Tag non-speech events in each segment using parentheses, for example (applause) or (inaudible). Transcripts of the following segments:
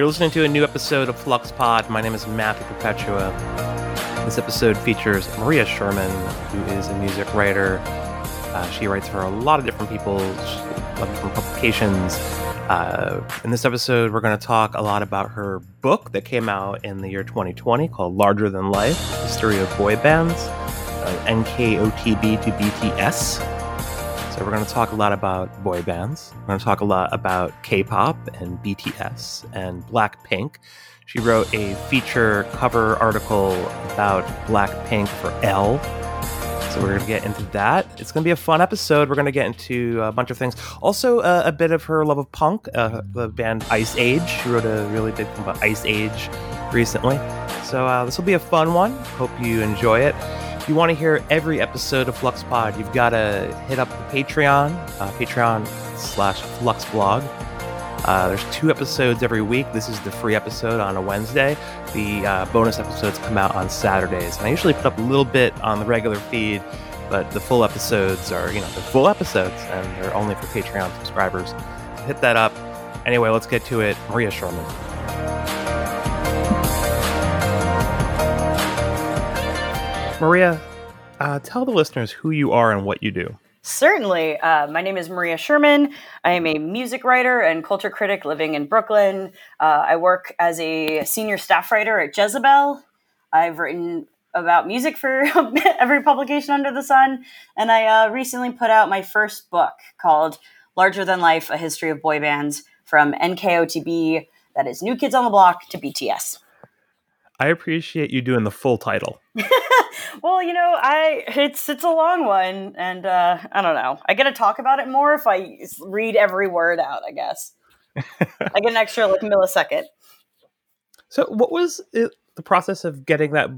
You're listening to a new episode of Flux Pod. My name is Matthew Perpetua. This episode features Maria Sherman, who is a music writer. Uh, she writes for a lot of different people, a lot of different publications. Uh, in this episode, we're going to talk a lot about her book that came out in the year 2020 called Larger Than Life History of Boy Bands, uh, NKOTB to BTS. So, we're going to talk a lot about boy bands. We're going to talk a lot about K pop and BTS and Blackpink. She wrote a feature cover article about Blackpink for Elle. So we're going to get into that. It's going to be a fun episode. We're going to get into a bunch of things. Also, uh, a bit of her love of punk, uh, the band Iceage. She wrote a really big thing about Iceage recently. So uh, this will be a fun one. Hope you enjoy it. You want to hear every episode of Flux Pod, you've got to hit up the Patreon, uh, Patreon slash FluxBlog. Uh, there's two episodes every week. This is the free episode on a Wednesday. The uh, bonus episodes come out on Saturdays. And I usually put up a little bit on the regular feed, but the full episodes are, you know, the full episodes, and they're only for Patreon subscribers. So hit that up. Anyway, let's get to it. Maria Sherman. Maria, uh, tell the listeners who you are and what you do. Certainly. Uh, my name is Maria Sherman. I am a music writer and culture critic living in Brooklyn. Uh, I work as a senior staff writer at Jezebel. I've written about music for (laughs) every publication under the sun. And I uh, recently put out my first book called Larger Than Life A History of Boy Bands from NKOTB, that is New Kids on the Block, to BTS. I appreciate you doing the full title. (laughs) well, you know, I it's it's a long one, and uh, I don't know. I get to talk about it more if I read every word out. I guess (laughs) I get an extra like millisecond. So, what was it, the process of getting that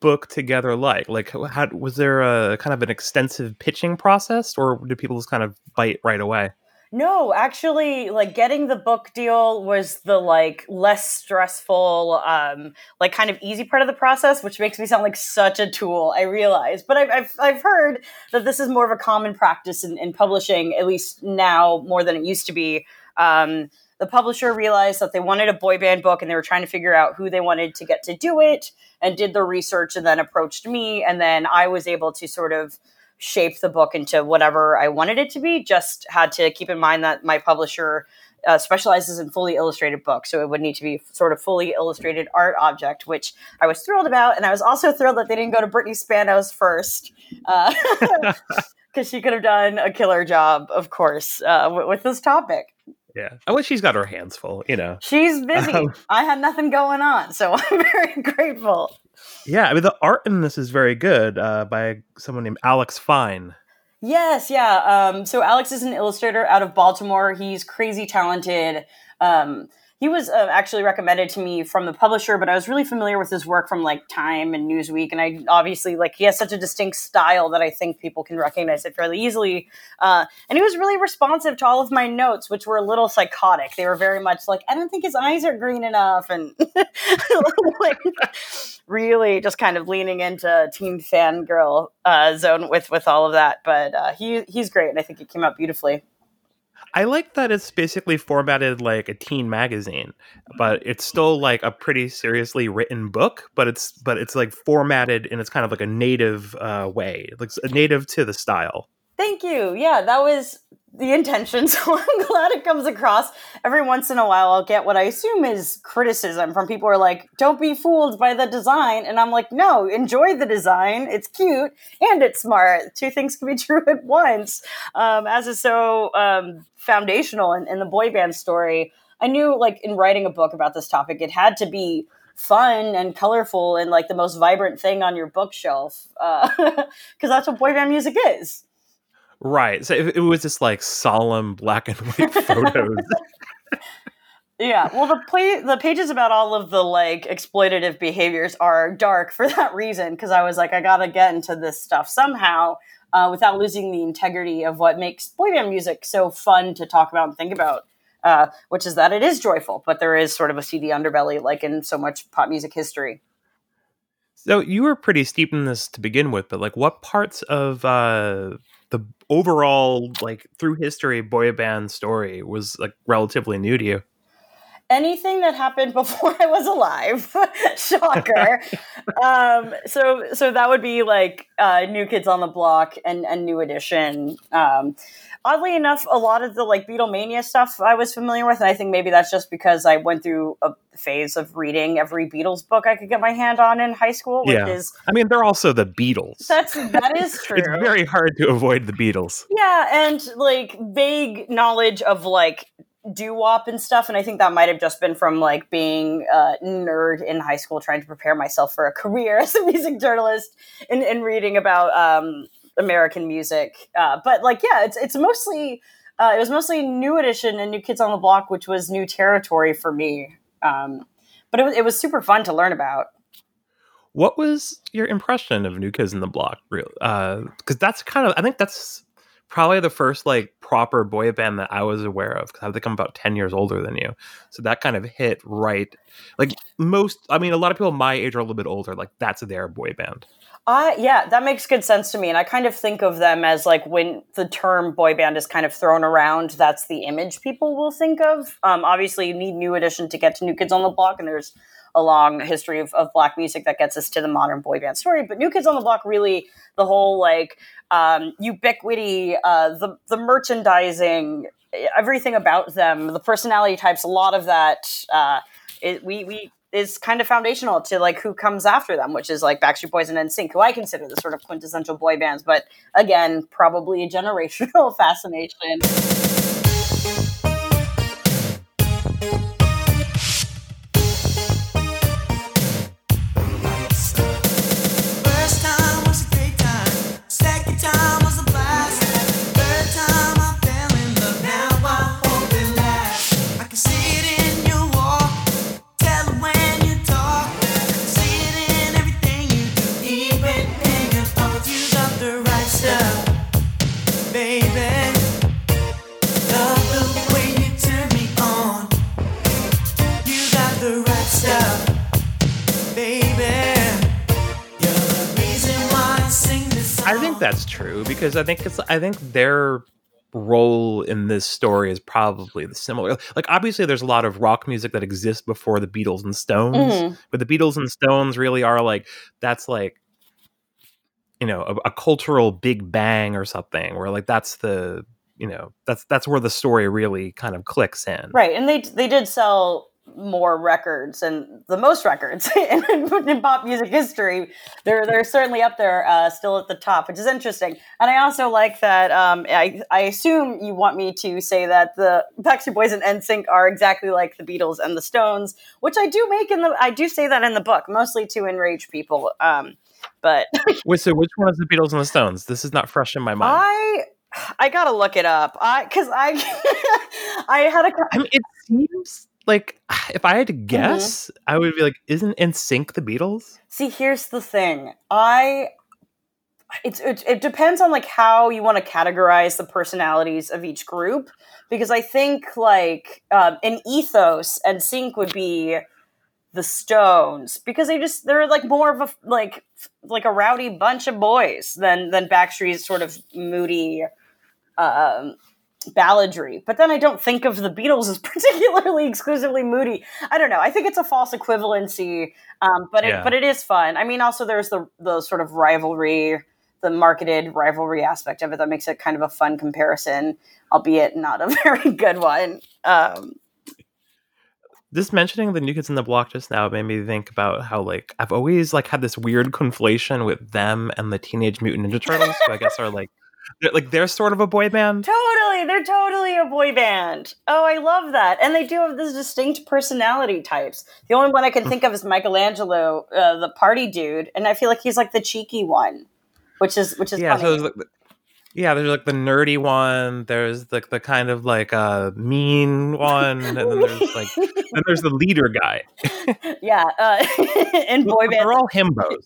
book together like? Like, how was there a kind of an extensive pitching process, or did people just kind of bite right away? No, actually, like getting the book deal was the like less stressful, um, like kind of easy part of the process, which makes me sound like such a tool. I realize, but I've I've, I've heard that this is more of a common practice in, in publishing, at least now more than it used to be. Um, the publisher realized that they wanted a boy band book, and they were trying to figure out who they wanted to get to do it, and did the research, and then approached me, and then I was able to sort of shape the book into whatever I wanted it to be. Just had to keep in mind that my publisher uh, specializes in fully illustrated books, so it would need to be sort of fully illustrated art object, which I was thrilled about, and I was also thrilled that they didn't go to Brittany Spanos first. Uh, (laughs) (laughs) because she could have done a killer job, of course, uh, with, with this topic. Yeah, I wish she's got her hands full. You know, she's busy. Um, I had nothing going on, so (laughs) I'm very grateful. Yeah, I mean the art in this is very good uh, by someone named Alex Fine. Yes, yeah. Um, so Alex is an illustrator out of Baltimore. He's crazy talented. Um, he was uh, actually recommended to me from the publisher, but I was really familiar with his work from like Time and Newsweek, and I obviously like he has such a distinct style that I think people can recognize it fairly easily. Uh, and he was really responsive to all of my notes, which were a little psychotic. They were very much like, I don't think his eyes are green enough, and (laughs) like really just kind of leaning into teen fangirl uh, zone with with all of that. But uh, he he's great, and I think it came out beautifully. I like that it's basically formatted like a teen magazine, but it's still like a pretty seriously written book. But it's but it's like formatted in it's kind of like a native uh, way, like a native to the style. Thank you. Yeah, that was the intention. (laughs) So I'm glad it comes across. Every once in a while, I'll get what I assume is criticism from people who are like, don't be fooled by the design. And I'm like, no, enjoy the design. It's cute and it's smart. Two things can be (laughs) true at once. Um, as is so um, foundational in, in the boy band story. I knew, like, in writing a book about this topic, it had to be fun and colorful and like the most vibrant thing on your bookshelf because uh, (laughs) that's what boy band music is. Right. So it, it was just like solemn black and white (laughs) photos. yeah. Well, the play, the pages about all of the like exploitative behaviors are dark for that reason because I was like, I gotta get into this stuff somehow uh, without losing the integrity of what makes boy band music so fun to talk about and think about. Uh, which is that it is joyful, but there is sort of a seedy underbelly, like in so much pop music history. So you were pretty steep in this to begin with, but like, what parts of uh, the overall like through history boy band story was like relatively new to you? anything that happened (laughs) before I was alive. (laughs) Shocker. (laughs) um, so so that would be like uh, New Kids on the Block and, and New Edition. Um, oddly enough, a lot of the like Beatlemania stuff I was familiar with, and I think maybe that's just because I went through a phase of reading every Beatles book I could get my hand on in high school. Which Yeah. is I mean, they're also the Beatles. that's that is (laughs) true. It's very hard to avoid the Beatles. Yeah, and like vague knowledge of like doo wop and stuff, and I think that might have just been from like being a nerd in high school, trying to prepare myself for a career (laughs) as a music journalist and, and reading about um, American music. Uh, but like, yeah, it's it's mostly uh, it was mostly New Edition and New Kids on the Block, which was new territory for me. Um, but it was it was super fun to learn about. What was your impression of New Kids on the Block? Real, because that's kind of I think that's probably the first like proper boy band that I was aware of. Because I think I'm about ten years older than you, so that kind of hit right. Like most, I mean, a lot of people my age are a little bit older. Like that's their boy band. I yeah, that makes good sense to me, and I kind of think of them as like when the term boy band is kind of thrown around, that's the image people will think of. Um, obviously, you need New Edition to get to New Kids on the Block, and there's a long history of, of black music that gets us to the modern boy band story. But New Kids on the Block really the whole like um, ubiquity, uh, the the merchandising, everything about them, the personality types, a lot of that. Uh, it, we we is kind of foundational to like who comes after them, which is like Backstreet Boys and NSYNC, who I consider the sort of quintessential boy bands. But again, probably a generational (laughs) fascination. That's true because I think it's I think their role in this story is probably the similar. Like obviously there's a lot of rock music that exists before the Beatles and Stones, Mhm. but the Beatles and Stones really are like that's like you know a, a cultural big bang or something where like that's the you know that's that's where the story really kind of clicks in. Right, and they they did sell more records and the most records (laughs) in, in pop music history. They're they're certainly up there, uh, still at the top, which is interesting. And I also like that. Um, I I assume you want me to say that the Backstreet Boys and NSYNC are exactly like the Beatles and the Stones, which I do make in the I do say that in the book, mostly to enrage people. Um, but (laughs) Wait, so which one is the Beatles and the Stones? This is not fresh in my mind. I I gotta look it up. I because I (laughs) I had a I mean, it seems like (sighs) if I had Mm-hmm. to guess, I would be like, isn't NSYNC the Beatles? See, here's the thing. I it's it, it depends on like how you want to categorize the personalities of each group because I think like um, an ethos and sync would be the Stones because they just they're like more of a like like a rowdy bunch of boys than than Backstreet's sort of moody um balladry but then i don't think of the beatles as (laughs) particularly exclusively moody. I don't know. I think it's a false equivalency um, but Yeah. it but it is fun. I mean also there's the the sort of rivalry the marketed rivalry aspect of it that makes it kind of a fun comparison albeit not a (laughs) very good one. Um, This mentioning the New Kids on the Block just now made me think about how like I've always like had this weird conflation with them and the Teenage Mutant Ninja Turtles, who I guess are like they're, like they're sort of a boy band. Totally, they're totally a boy band. Oh, I love that, and they do have these distinct personality types. The only one I can think of is Michelangelo, uh, the party dude, and I feel like he's like the cheeky one, which is which is Yeah, funny. so there's like, the- yeah, there's like the nerdy one. There's like the kind of like uh mean one, and then there's like (laughs) then there's the leader guy. yeah, uh, (laughs) in boy band. They're all himbos.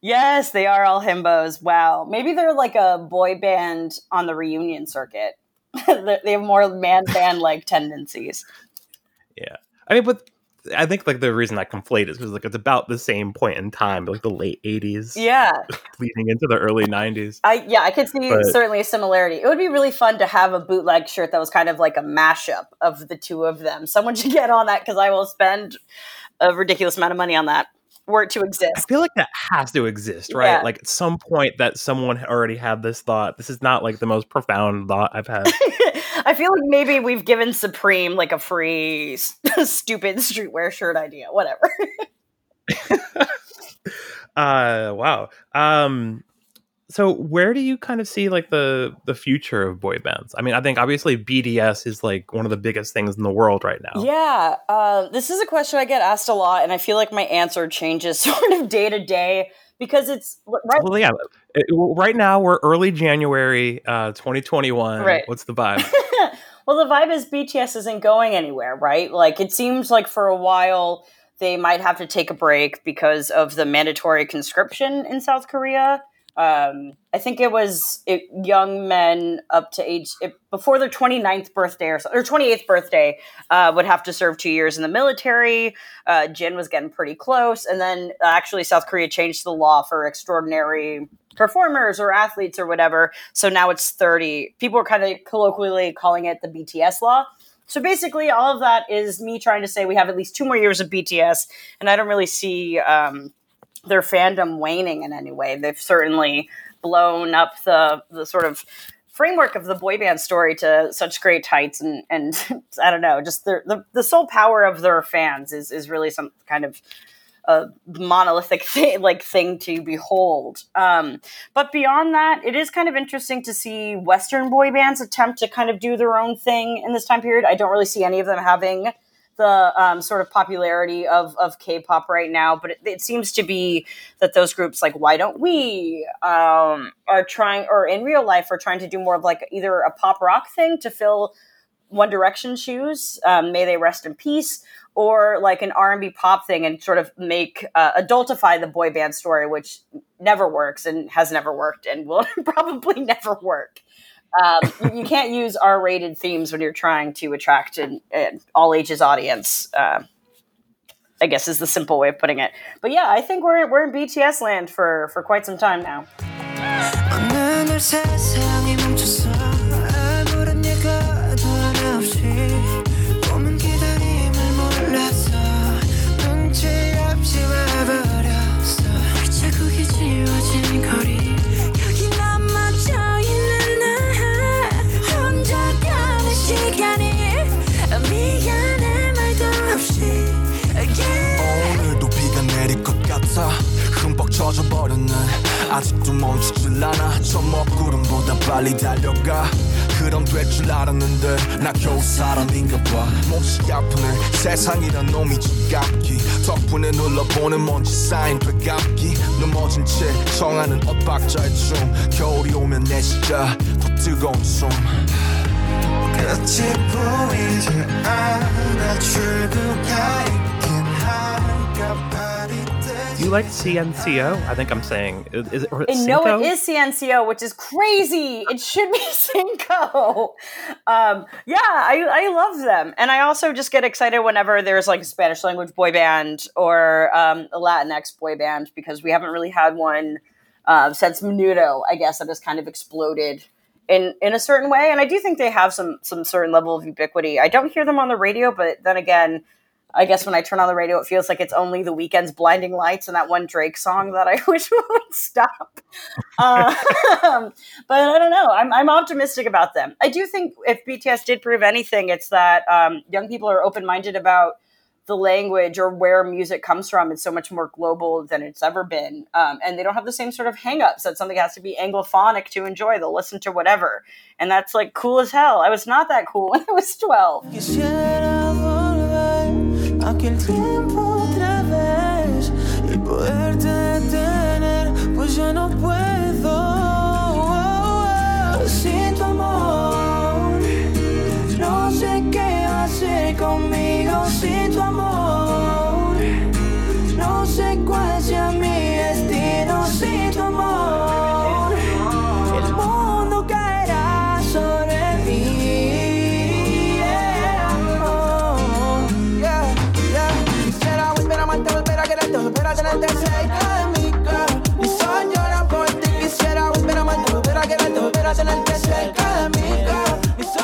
yes, they are all himbos. Wow, maybe they're like a boy band on the reunion circuit. (laughs) They they have more man band like tendencies. Yeah. I mean, but I think like the reason I conflate is because like it's about the same point in time, like the late '80s, Yeah, (laughs) leading into the early '90s. I yeah, I could see But- certainly a similarity. It would be really fun to have a bootleg shirt that was kind of like a mashup of the two of them. Someone should get on that because I will spend a ridiculous amount of money on that were it to exist. I feel like that has to exist, right? Yeah. Like at some point that someone already had this thought. This is not like the most profound thought I've had. (laughs) I feel like maybe we've given Supreme like a free (laughs) stupid streetwear shirt idea. Whatever. (laughs) uh wow. Um so where do you kind of see like the the future of boy bands? I mean, I think obviously BTS is like one of the biggest things in the world right now. Yeah, uh, this is a question I get asked a lot, and I feel like my answer changes (laughs) sort of day to day because it's right. Well, yeah. It- right now we're early January, uh, 2021. Right. What's the vibe? (laughs) well, the vibe is BTS isn't going anywhere, right? Like it seems like for a while they might have to take a break because of the mandatory conscription in South Korea. Um, I think it was it, young men up to age it, before their 29th birthday or, so, or 28th birthday uh, would have to serve two years in the military. Uh, Jin was getting pretty close, and then uh, actually South Korea changed the law for extraordinary performers or athletes or whatever. So now it's 30. People are kind of colloquially calling it the BTS law. So basically, all of that is me trying to say we have at least two more years of BTS, and I don't really see um, their fandom waning in any way. They've certainly blown up the the sort of framework of the boy band story to such great heights, and and (laughs) I don't know, just the the, the sole power of their fans is is really some kind of a monolithic (laughs) thing, like thing to behold. Um, but beyond that, it is kind of interesting to see Western boy bands attempt to kind of do their own thing in this time period. I don't really see any of them having the um, sort of popularity of, of K-pop right now, but it, it seems to be that those groups like Why Don't We um, are trying, or in real life, are trying to do more of like either a pop rock thing to fill One Direction shoes, um, May they rest in peace, or like an R&B pop thing and sort of make uh, adultify the boy band story, which never works and has never worked and will (laughs) probably never work. Um, you, can't use R-rated themes when you're trying to attract an, an all ages audience. Uh, I guess is the simple way of putting it. But yeah, I think we're we're in BTS land for for quite some time now. 쌓인 되감기 넘어진 채 청하는 엇박자의 춤. 겨울이 오면 내 시자 더 뜨거운 숨. 끝이 보이지 않아. 발이 Do you like CNCO? I think I'm saying is, it no, it is CNCO, which is crazy. It should be (laughs) Cinco. Um, yeah, I, I love them. And I also just get excited whenever there's like a Spanish language boy band or um, a Latinx boy band because we haven't really had one uh, since Menudo, I guess, that has kind of exploded in, in a certain way. And I do think they have some some certain level of ubiquity. I don't hear them on the radio, but then again, I guess when I turn on the radio, it feels like it's only the Weeknd's blinding lights and that one Drake song that I (laughs) wish would stop. Um, (laughs) but I don't know. I'm, I'm optimistic about them. I do think if BTS did prove anything, it's that um, young people are open minded about the language or where music comes from. It's so much more global than it's ever been. Um, and they don't have the same sort of hangups that something has to be anglophonic to enjoy. They'll listen to whatever. And that's like cool as hell. I was not that cool (laughs) when I was 12. Aquel tiempo otra vez y poderte detener, pues ya no puedo.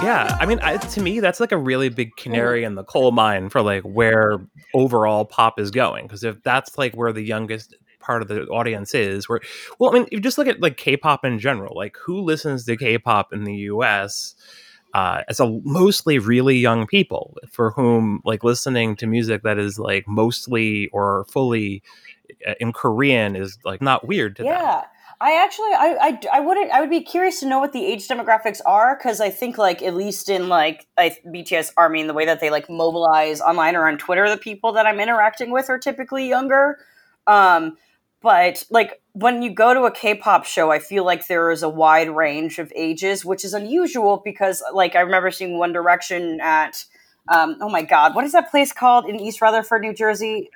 Yeah, I mean, I, to me, that's like a really big canary in the coal mine for like where overall pop is going. Because if that's like where the youngest part of the audience is, where, well, I mean, if you just look at like K-pop in general. Like, who listens to K-pop in the U.S. Uh, as a mostly really young people for whom like listening to music that is like mostly or fully uh, in Korean is like not weird to them. I actually, I, I, I wouldn't, I would be curious to know what the age demographics are because I think, like, at least in like I, BTS Army, and the way that they like mobilize online or on Twitter, the people that I'm interacting with are typically younger. Um, but like when you go to a K-pop show, I feel like there is a wide range of ages, which is unusual because, like, I remember seeing One Direction at, um, oh my God, what is that place called in East Rutherford, New Jersey?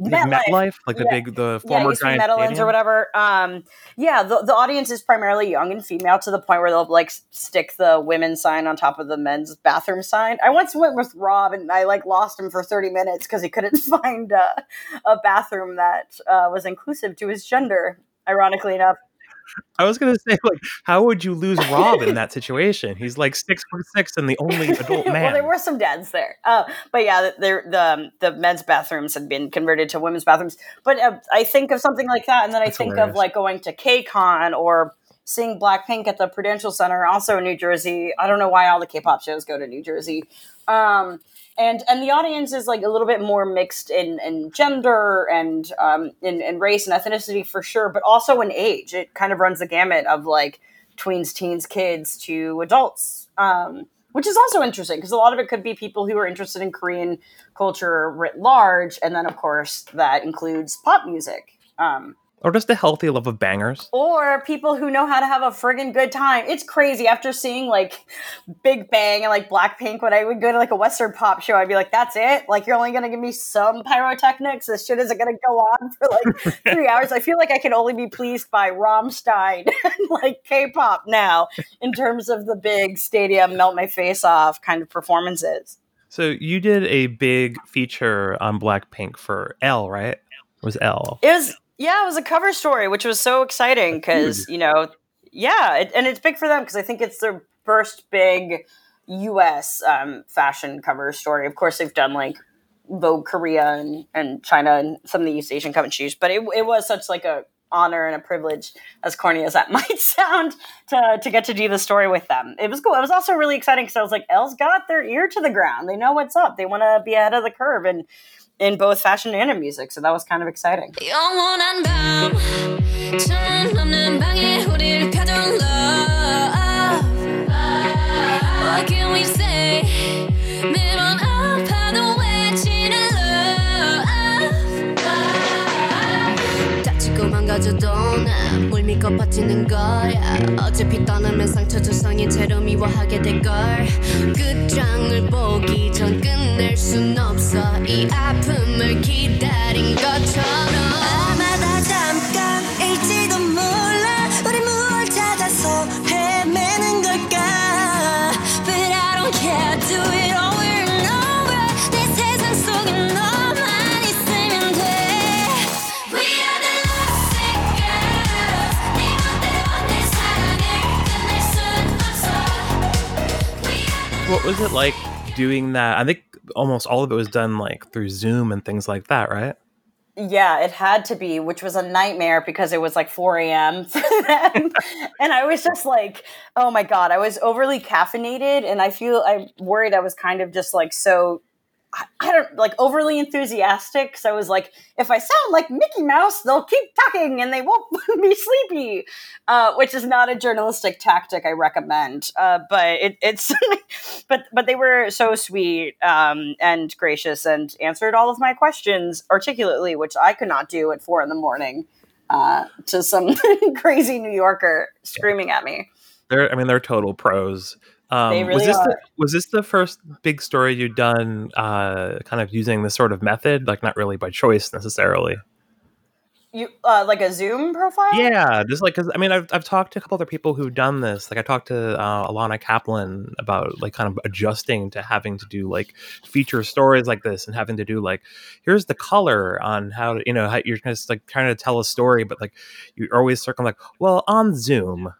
MetLife, like the Yeah. big, the former Eastern giant Meadowlands or whatever. Um, yeah, the, the audience is primarily young and female to the point where they'll like stick the women's sign on top of the men's bathroom sign. I once went with Rob and I like lost him for thirty minutes because he couldn't (laughs) find uh, a bathroom that uh, was inclusive to his gender. Ironically enough, I was gonna say, like, how would you lose Rob in that (laughs) situation? He's like six foot six and the only adult man. (laughs) well, there were some dads there, uh, but yeah, the, the um, the men's bathrooms had been converted to women's bathrooms. But uh, I think of something like that, and then I That's think of like going to KCON or seeing Blackpink at the Prudential Center, also in New Jersey. I don't know why all the K-pop shows go to New Jersey. Um, and and the audience is like a little bit more mixed in, in gender and um, in, in race and ethnicity for sure, but also in age. It kind of runs the gamut of like tweens, teens, kids to adults, um, which is also interesting because a lot of it could be people who are interested in Korean culture writ large, and then of course that includes pop music. Um, or just a healthy love of bangers. or people who know how to have a friggin' good time. It's crazy. After seeing like Big Bang and like Blackpink, when I would go to like a Western pop show, I'd be like, "That's it? Like you're only gonna give me some pyrotechnics? This shit isn't gonna go on for like (laughs) three hours." I feel like I can only be pleased by Rammstein (laughs) and like K-pop now in terms of the big stadium melt my face off kind of performances. So you did a big feature on Blackpink for Elle, right? It was Elle. It was yeah, it was a cover story, which was so exciting because you know, yeah, it, and it's big for them because I think it's their first big U.S. Um, fashion cover story. Of course, they've done like Vogue Korea and, and China and some of the East Asian countries, but it, it was such like a honor and a privilege, as corny as that (laughs) might sound, to to get to do the story with them. It was cool. It was also really exciting because I was like, Elle's got their ear to the ground. They know what's up. They want to be ahead of the curve and in both fashion and in music. So that was kind of exciting. 영원한 밤 창문 없는 방에 우리를 가둔 love What can we say 매번 아파도 외치는 love 다치고 망가져도 난 물밀고 버티는 거야 어차피 떠나면 상처 조성인 채로 미워하 게 될걸. 끝장을 보기 전 끝낼 순 없어. 이 아픔을 기다린 것처럼 was it like doing that? I think almost all of it was done like through Zoom and things like that, right? Yeah, it had to be, which was a nightmare because it was like 4 a.m. (laughs) and I was just like, oh my God, I was overly caffeinated. And I feel, I'm worried I was kind of just like so, I, don't like overly enthusiastic. So I was like, if I sound like Mickey Mouse, they'll keep talking and they won't (laughs) be sleepy, uh, which is not a journalistic tactic I recommend. Uh, but it, it's, (laughs) but but they were so sweet um, and gracious and answered all of my questions articulately, which I could not do at four in the morning uh, to some (laughs) crazy New Yorker screaming at me. They're, I mean, they're total pros. Um, They was really this the, was this the first big story you'd done, uh, kind of using this sort of method, like not really by choice necessarily? You uh, like a Zoom profile? Yeah, just like because I mean I've I've talked to a couple other people who've done this. Like I talked to uh, Alana Kaplan about like kind of adjusting to having to do like feature stories like this and having to do like here's the color on how you know how you're just like trying to tell a story, but like you're always circling like well on Zoom.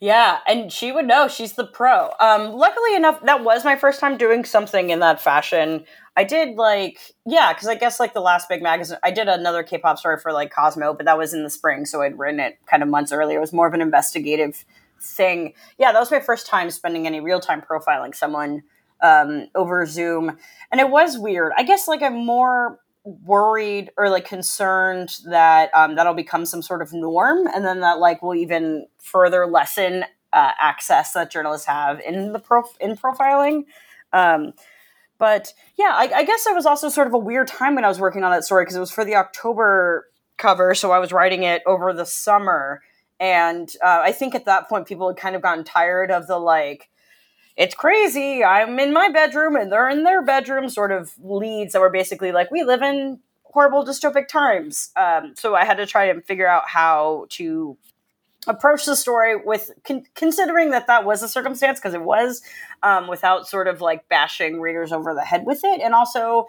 Yeah, and she would know. She's the pro. Um, luckily enough, that was my first time doing something in that fashion. I did like, yeah, because I guess like the last big magazine, I did another K-pop story for like Cosmo, but that was in the spring, so I'd written it kind of months earlier. It was more of an investigative thing. Yeah, that was my first time spending any real time profiling someone um, over Zoom, and it was weird. I guess like I'm more worried or like concerned that um, that'll become some sort of norm and then that like will even further lessen uh, access that journalists have in the prof- in profiling. Um, but yeah I, I guess it was also sort of a weird time when i was working on that story because it was for the october cover so i was writing it over the summer. And uh, i think at that point people had kind of gotten tired of the like it's crazy. I'm in my bedroom and they're in their bedroom sort of leads that were basically like, we live in horrible dystopic times. Um, so I had to try and figure out how to approach the story with con- considering that that was a circumstance because it was um, without sort of like bashing readers over the head with it and also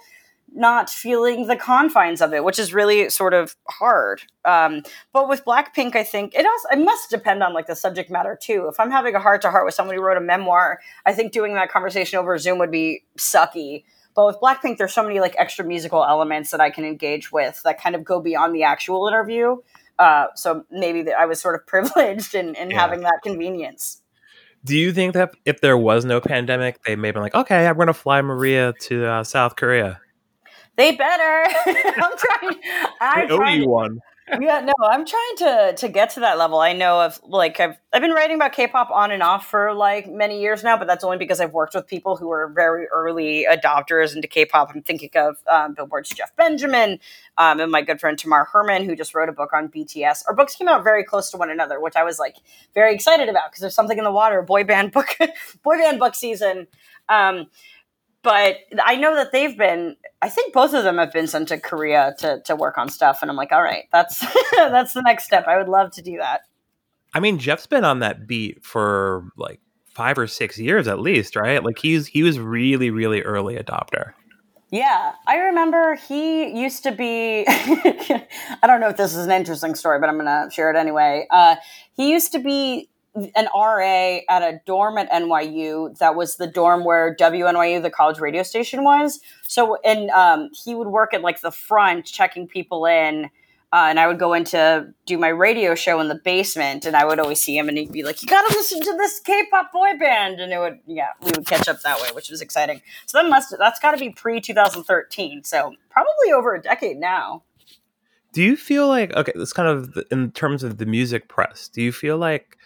not feeling the confines of it, which is really sort of hard. Um, but with Blackpink, I think it also it must depend on like the subject matter too. If I'm having a heart to heart with somebody who wrote a memoir, I think doing that conversation over Zoom would be sucky. But with Blackpink, there's so many like extra musical elements that I can engage with that kind of go beyond the actual interview. Uh, so maybe that I was sort of (laughs) privileged in, in Yeah. having that convenience. Do you think that if there was no pandemic, they may have been like, okay, I'm going to fly Maria to uh, South Korea. They better. (laughs) I'm trying. I'm owe trying you one. yeah, no, I'm trying to to get to that level. I know of like I've I've been writing about K-pop on and off for like many years now, but that's only because I've worked with people who were very early adopters into K-pop. I'm thinking of um, Billboard's Jeff Benjamin um, and my good friend Tamar Herman, who just wrote a book on BTS. Our books came out very close to one another, which I was like very excited about because there's something in the water. Boy band book, (laughs) boy band book season. Um, but I know that they've been. I think both of them have been sent to Korea to to work on stuff, and I'm like, all right, that's (laughs) that's the next step. I would love to do that. I mean, Jeff's been on that beat for like five or six years at least, right? Like he's he was really, really early adopter. Yeah, I remember he used to be. (laughs) I don't know if this is an interesting story, but I'm going to share it anyway. Uh, he used to be an RA at a dorm at NYU. That was the dorm where WNYU, the college radio station, was. So, and um, he would work at like the front, checking people in. Uh, and I would go in to do my radio show in the basement, and I would always see him, and he'd be like, "You gotta listen to this K-pop boy band," and it would, yeah, we would catch up that way, which was exciting. So that must that's got to be pre 2013, so probably over a decade now. Do you feel like okay, this kind of in terms of the music press? Do you feel like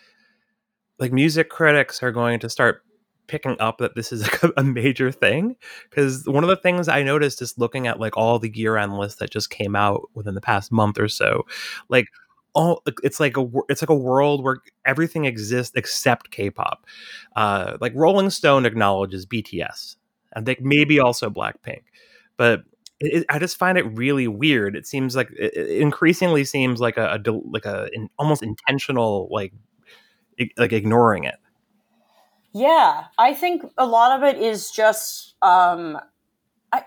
like music critics are going to start picking up that this is like (laughs) a, major thing? Because one of the things I noticed is looking at like all the year end lists that just came out within the past month or so, like all it's like a it's like a world where everything exists except K-pop. Uh, like Rolling Stone acknowledges BTS, and they maybe also Blackpink, but it, it- I just find it really weird. It seems like it it increasingly seems like a, a like a an almost intentional like like ignoring it. Yeah, I think a lot of it is just um,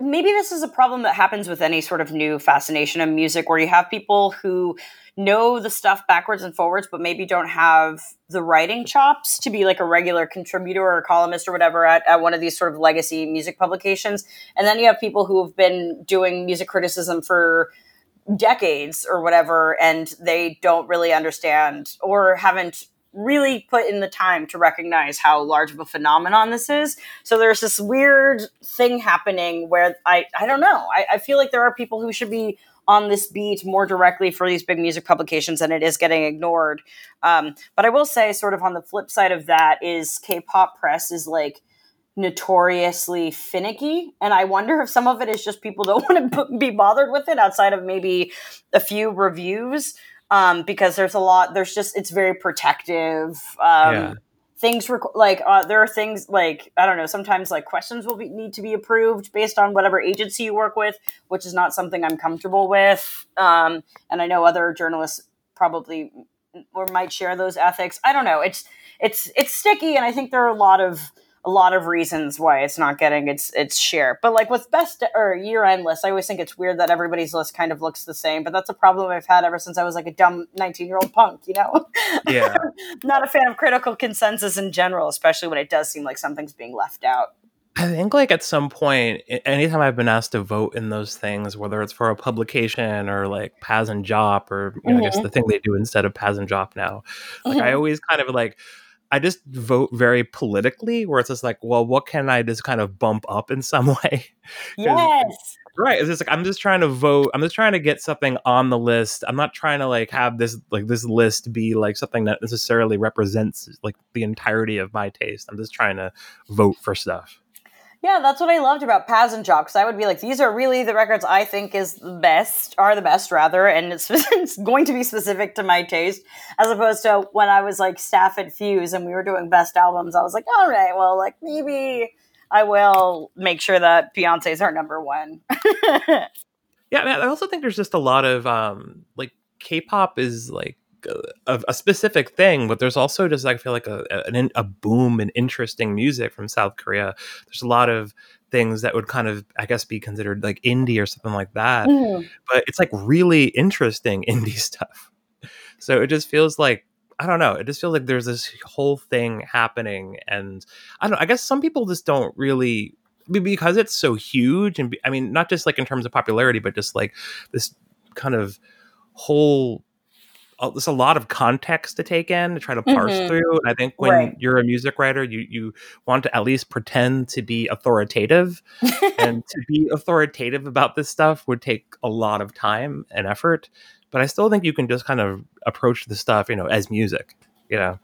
maybe this is a problem that happens with any sort of new fascination of music, where you have people who know the stuff backwards and forwards, but maybe don't have the writing chops to be like a regular contributor or columnist or whatever at, at one of these sort of legacy music publications. And then you have people who have been doing music criticism for decades or whatever, and they don't really understand or haven't really put in the time to recognize how large of a phenomenon this is. So there's this weird thing happening where I, I don't know. I, I feel like there are people who should be on this beat more directly for these big music publications and it is getting ignored. Um, but I will say, sort of on the flip side of that, is K pop press is like notoriously finicky. And I wonder if some of it is just people don't (laughs) want to be bothered with it outside of maybe a few reviews. Um, because there's a lot, there's just, it's very protective. Um, Yeah. things requ- like uh, there are things like I don't know. Sometimes like questions will be, need to be approved based on whatever agency you work with, which is not something I'm comfortable with. Um, and I know other journalists probably or might share those ethics. I don't know. It's it's it's sticky, and I think there are a lot of a lot of reasons why it's not getting its its share. But like with best or year end list, I always think it's weird that everybody's list kind of looks the same. But that's a problem I've had ever since I was like a dumb nineteen year old punk. You know, Yeah. (laughs) not a fan of critical consensus in general, especially when it does seem like something's being left out. I think like at some point, anytime I've been asked to vote in those things, whether it's for a publication or like Pazz and Jop or you know, I guess the thing they do instead of Pazz and Jop now, like I Mhm. always kind of like I just vote very politically, where it's just like, well, what can I just kind of bump up in some (laughs) way? Yes. Right. It's just like I'm just trying to vote. I'm just trying to get something on the list. I'm not trying to like have this like this list be like something that necessarily represents like the entirety of my taste. I'm just trying to vote for stuff. Yeah, that's what I loved about Pazz and Jop. 'cause I would be like, these are really the records I think is the best, are the best rather, and it's, (laughs) it's going to be specific to my taste, as opposed to when I was like staff at Fuse and we were doing best albums. I was like, all right, well, like maybe I will make sure that Beyonce's our number one. (laughs) Yeah, I also think there's just a lot of um like K-pop is like a, a specific thing, but there's also just I feel like a a, a boom in interesting music from South Korea. There's a lot of things that would kind of I guess be considered like indie or something like that, Mhm. but it's like really interesting (laughs) indie stuff. So it just feels like I don't know. It just feels like there's this whole thing happening, and I don't. I guess some people just don't really because it's so huge, and I mean, not just like in terms of popularity, but just like this kind of whole. Uh, There's a lot of context to take in to try to parse Mhm. through. And I think when Right. you're a music writer, you you want to at least pretend to be authoritative, (laughs) and to be authoritative about this stuff would take a lot of time and effort but i still think you can just kind of approach the stuff you know as music you know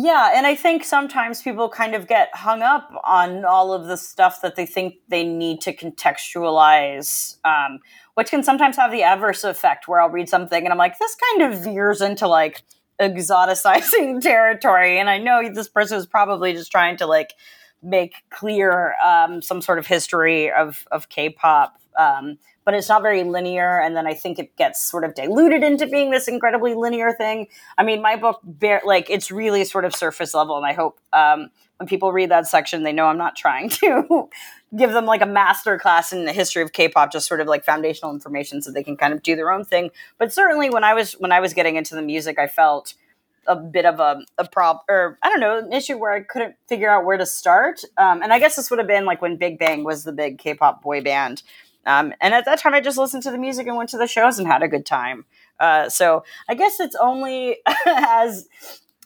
Yeah, and I think sometimes people kind of get hung up on all of the stuff that they think they need to contextualize, um, which can sometimes have the adverse effect where I'll read something and I'm like, this kind of veers into like exoticizing (laughs) territory. And I know this person is probably just trying to like make clear um, some sort of history of, of K pop. Um, but it's not very linear, and then I think it gets sort of diluted into being this incredibly linear thing. I mean, my book, bear, like, it's really sort of surface level, and I hope um, when people read that section, they know I'm not trying (laughs) to give them like a master class in the history of K-pop, just sort of like foundational information, so they can kind of do their own thing. But certainly, when I was when I was getting into the music, I felt a bit of a, a problem, or I don't know, an issue where I couldn't figure out where to start. Um, and I guess this would have been like when Big Bang was the big K-pop boy band. Um, and at that time, I just listened to the music and went to the shows and had a good time. Uh, so I guess it's only (laughs) as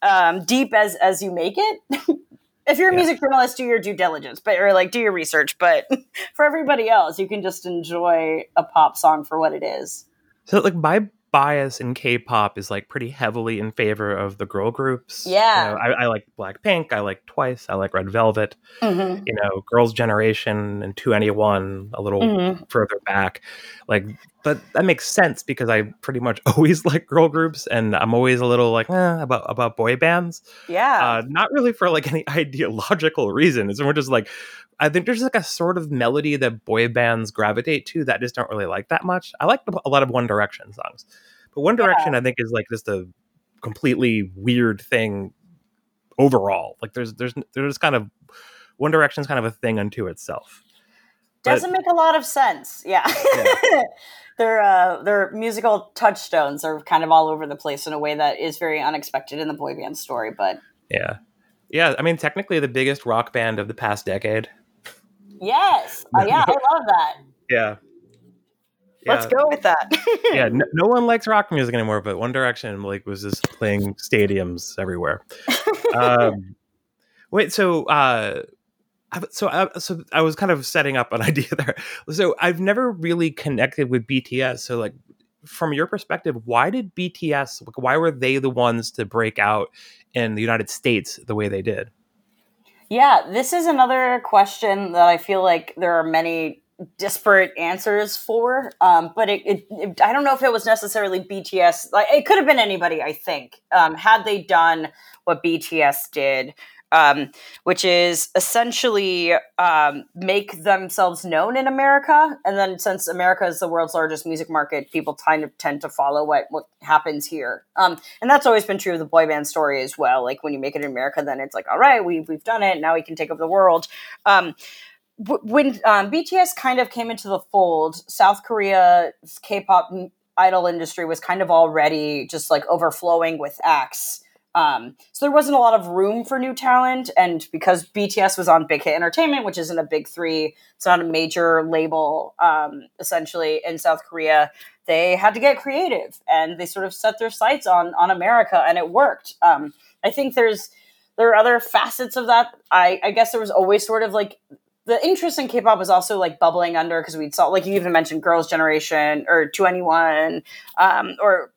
um, deep as as you make it. (laughs) if you're a Yeah. music journalist, do your due diligence, but or like do your research. But (laughs) for everybody else, you can just enjoy a pop song for what it is. so like my bias in k-pop is like pretty heavily in favor of the girl groups You Yeah. know, I, I like blackpink i like twice i like red velvet Mm-hmm. you know girls generation and 2NE1 a little Mhm. further back like but that makes sense because i pretty much (laughs) always like girl groups and i'm always a little like eh, about about boy bands Yeah. uh, not really for like any (laughs) ideological reason. It's more just like I think there's like a sort of melody that boy bands gravitate to that I just don't really like that much. I like a lot of One Direction songs, but One Direction I think is like just a completely weird thing overall. Like there's there's there's kind of One Direction's kind of a thing unto itself. Doesn't make a lot of sense. Yeah. (laughs) their uh, their musical touchstones are kind of all over the place in a way that is very unexpected in the boy band story. But Yeah. Yeah, I mean technically the biggest rock band of the past decade. Yes, uh, (laughs) yeah, I love that. Yeah. Let's go with that. (laughs) yeah, no, no one likes rock music anymore, but One Direction like was just playing stadiums everywhere. (laughs) um, wait, so uh, I- so I, so I was kind of setting up an idea there. So I've never really connected with BTS. So like, from your perspective, why did BTS? Like, why were they the ones to break out in the United States the way they did? Yeah, this is another question that I feel like there are many disparate answers for. Um, but it, it, it, I don't know if it was necessarily BTS. Like it could have been anybody. I think um, had they done what BTS did, um, which is essentially um, make themselves known in America, and then since America is the world's largest music market, people kind of tend to follow what what happens here. Um, and that's always been true of the boy band story as well. Like when you make it in America, then it's like, all right, we we've done it. Now we can take over the world. Um, when um, BTS kind of came into the fold, South Korea's K-pop idol industry was kind of already just like overflowing with acts. Um, so there wasn't a lot of room for new talent, and because BTS was on Big Hit Entertainment, which isn't a big three, it's not a major label, um, essentially in South Korea, they had to get creative, and they sort of set their sights on on America, and it worked. Um, I think there's there are other facets of that. I, I guess there was always sort of like the interest in K-pop was also like bubbling under because we saw like you even mentioned Girls' Generation or 2NE1 um, or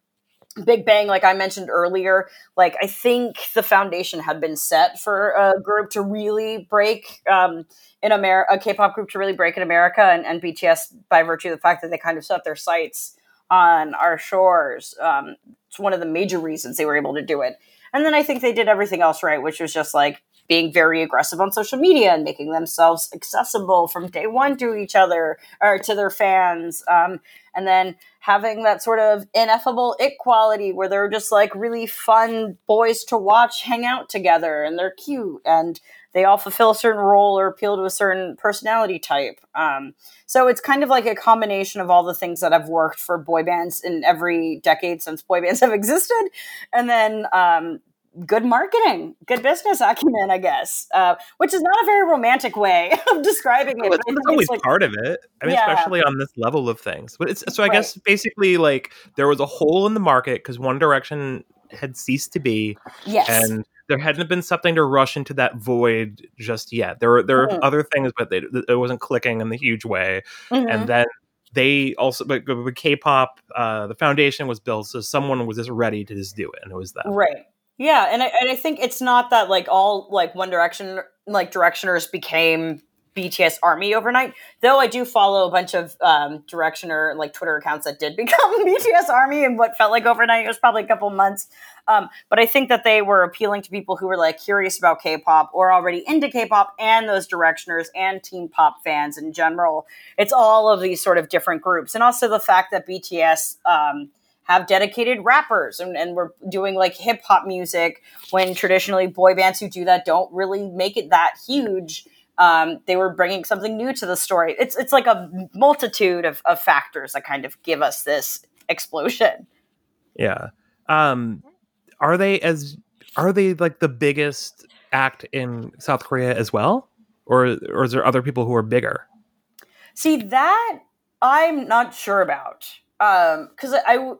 Big Bang, like I mentioned earlier. Like I think the foundation had been set for a group to really break um, in America, a K-pop group to really break in America, and, and BTS by virtue of the fact that they kind of set their sights on our shores. Um, it's one of the major reasons they were able to do it. And then I think they did everything else right, which was just like being very aggressive on social media and making themselves accessible from day one to each other or to their fans. Um, and then having that sort of ineffable it quality where they're just like really fun boys to watch hang out together and they're cute and they all fulfill a certain role or appeal to a certain personality type. Um, so it's kind of like a combination of all the things that have worked for boy bands in every decade since boy bands (laughs) have existed. And then um, good marketing, good business acumen, I guess, uh, which is not a very romantic way (laughs) of describing it. Well, it's, always it's like- part of it. I mean, Yeah. especially on this level of things. But it's so I Right. guess basically like there was a hole in the market because One Direction had ceased to be, yes, and there hadn't been something to rush into that void just yet. There were there were Mhm. other things, but they, it wasn't clicking in the huge way. Mhm. And then they also, but but with K-pop, uh, the foundation was built, so someone was just ready to just do it, and it was that. Right. Yeah, and I, and I think it's not that like all like One Direction like directioners became BTS Army overnight. Though I do follow a bunch of um, directioner like Twitter accounts that did (laughs) become BTS Army in what felt like overnight. It was probably a couple months. Um, but I think that they were appealing to people who were like curious about K-pop or already into K-pop, and those directioners and teen pop fans in general. It's all of these sort of different groups, and also the fact that BTS. Um, have dedicated rappers and, and we're doing like hip hop music when traditionally boy bands who do that don't really make it that huge. Um, they were bringing something new to the story. It's it's like a multitude of, of factors that kind of give us this explosion. Yeah. Um, are they as are they like the biggest act in South Korea as well, or or is there other people who are bigger? See that I'm not sure about because I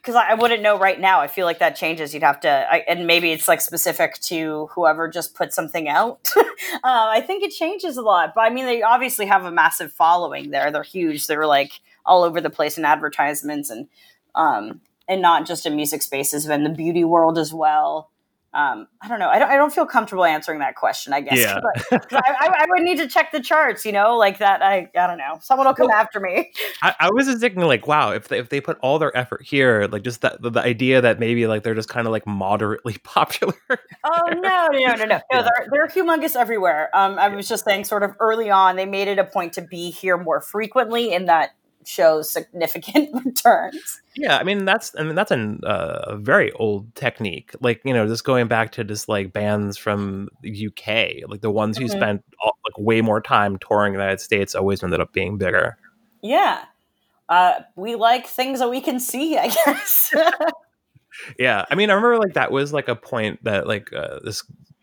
because I wouldn't know right now. I feel like that changes. You'd have to, I, and maybe it's like specific to whoever just put something out. (laughs) uh, I think it changes a lot, but I mean, they obviously have a massive following there. They're huge. They're like all over the place in advertisements and um, and not just in music spaces, but in the beauty world as well. Um, I don't know. I don't, I don't feel comfortable answering that question. I guess. Yeah. I, I, I would need to check the charts. You know, like that. I I don't know. Someone will come after me. I, I was just thinking like, wow, if they if they put all their effort here, like just that the, the idea that maybe like they're just kind of like moderately (laughs) popular. Oh no, no, no, no, no! (laughs) Yeah. they're they're humongous everywhere. Um, I was just saying, sort of early on, they made it a point to be here more frequently, and that shows significant (laughs) returns. yeah, I mean that's I mean that's an, uh, a very old technique. Like you know, just going back to just like bands from the UK, like the ones who Mhm. spent all, like way more time touring the United States always ended up being bigger. Yeah, uh, we like things that we can see. I (laughs) guess. Yeah, I mean, I remember like that was like a point that like uh, this